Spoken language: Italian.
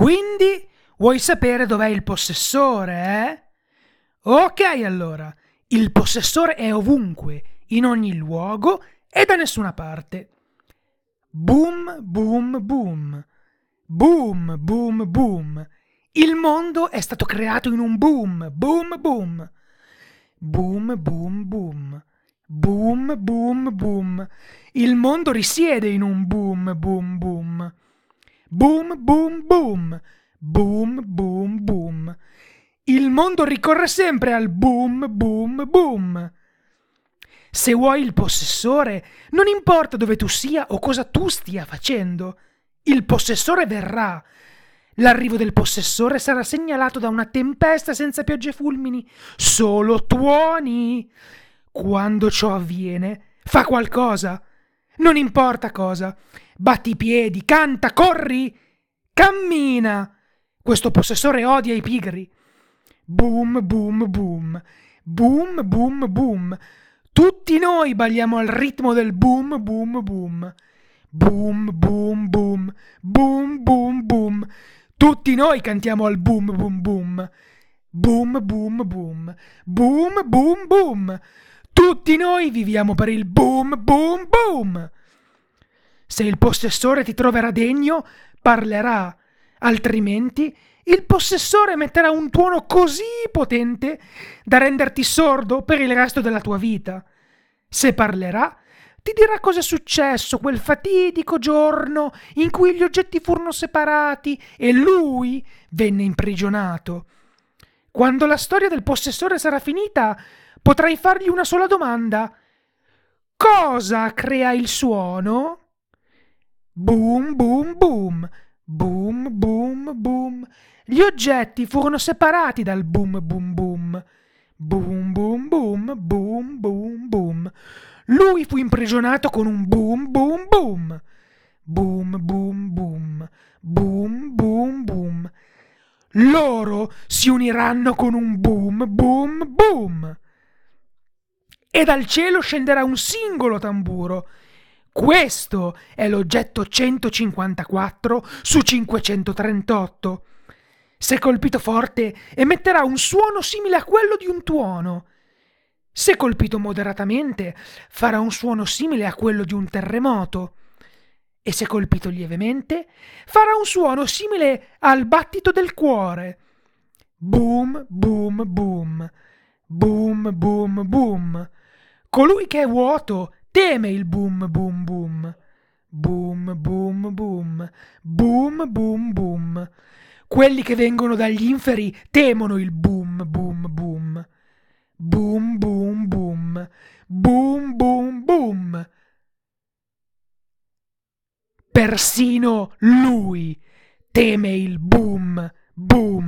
Quindi vuoi sapere dov'è il possessore, eh? Ok, allora. Il possessore è ovunque, in ogni luogo e da nessuna parte. Boom, boom, boom. Boom, boom, boom. Il mondo è stato creato in un boom, boom, boom. Boom, boom, boom. Boom, boom, boom. Il mondo risiede in un boom, boom, boom. Boom, boom, boom. Boom, boom, boom. Il mondo ricorre sempre al boom, boom, boom. Se vuoi il possessore, non importa dove tu sia o cosa tu stia facendo, il possessore verrà. L'arrivo del possessore sarà segnalato da una tempesta senza piogge e fulmini, solo tuoni. Quando ciò avviene, fa qualcosa. Non importa cosa. Batti i piedi, canta, corri, cammina. Questo possessore odia i pigri. Boom, boom, boom. Boom, boom, boom. Tutti noi balliamo al ritmo del boom, boom, boom. Boom, boom, boom. Boom, boom, boom. Tutti noi cantiamo al boom, boom, boom. Boom, boom, boom. Boom, boom, boom. Tutti noi viviamo per il boom, boom, boom. Se il possessore ti troverà degno, parlerà, altrimenti il possessore metterà un tuono così potente da renderti sordo per il resto della tua vita. Se parlerà, ti dirà cosa è successo quel fatidico giorno in cui gli oggetti furono separati e lui venne imprigionato. Quando la storia del possessore sarà finita, potrai fargli una sola domanda. Cosa crea il suono? Boom, boom, boom, boom, boom, boom. Gli oggetti furono separati dal boom, boom, boom. Boom, boom, boom, boom, boom, boom. Lui fu imprigionato con un boom, boom, boom. Boom, boom, boom. Boom, boom, boom. Loro si uniranno con un boom, boom, boom. E dal cielo scenderà un singolo tamburo. Questo è l'oggetto 154 su 538. Se colpito forte, emetterà un suono simile a quello di un tuono. Se colpito moderatamente, farà un suono simile a quello di un terremoto. E se colpito lievemente, farà un suono simile al battito del cuore. Boom, boom, boom. Boom, boom, boom. Colui che è vuoto teme il boom boom boom. Boom boom boom. Boom boom boom. Quelli che vengono dagli inferi temono il boom boom boom. Boom boom boom. Boom boom boom. Persino lui teme il boom boom.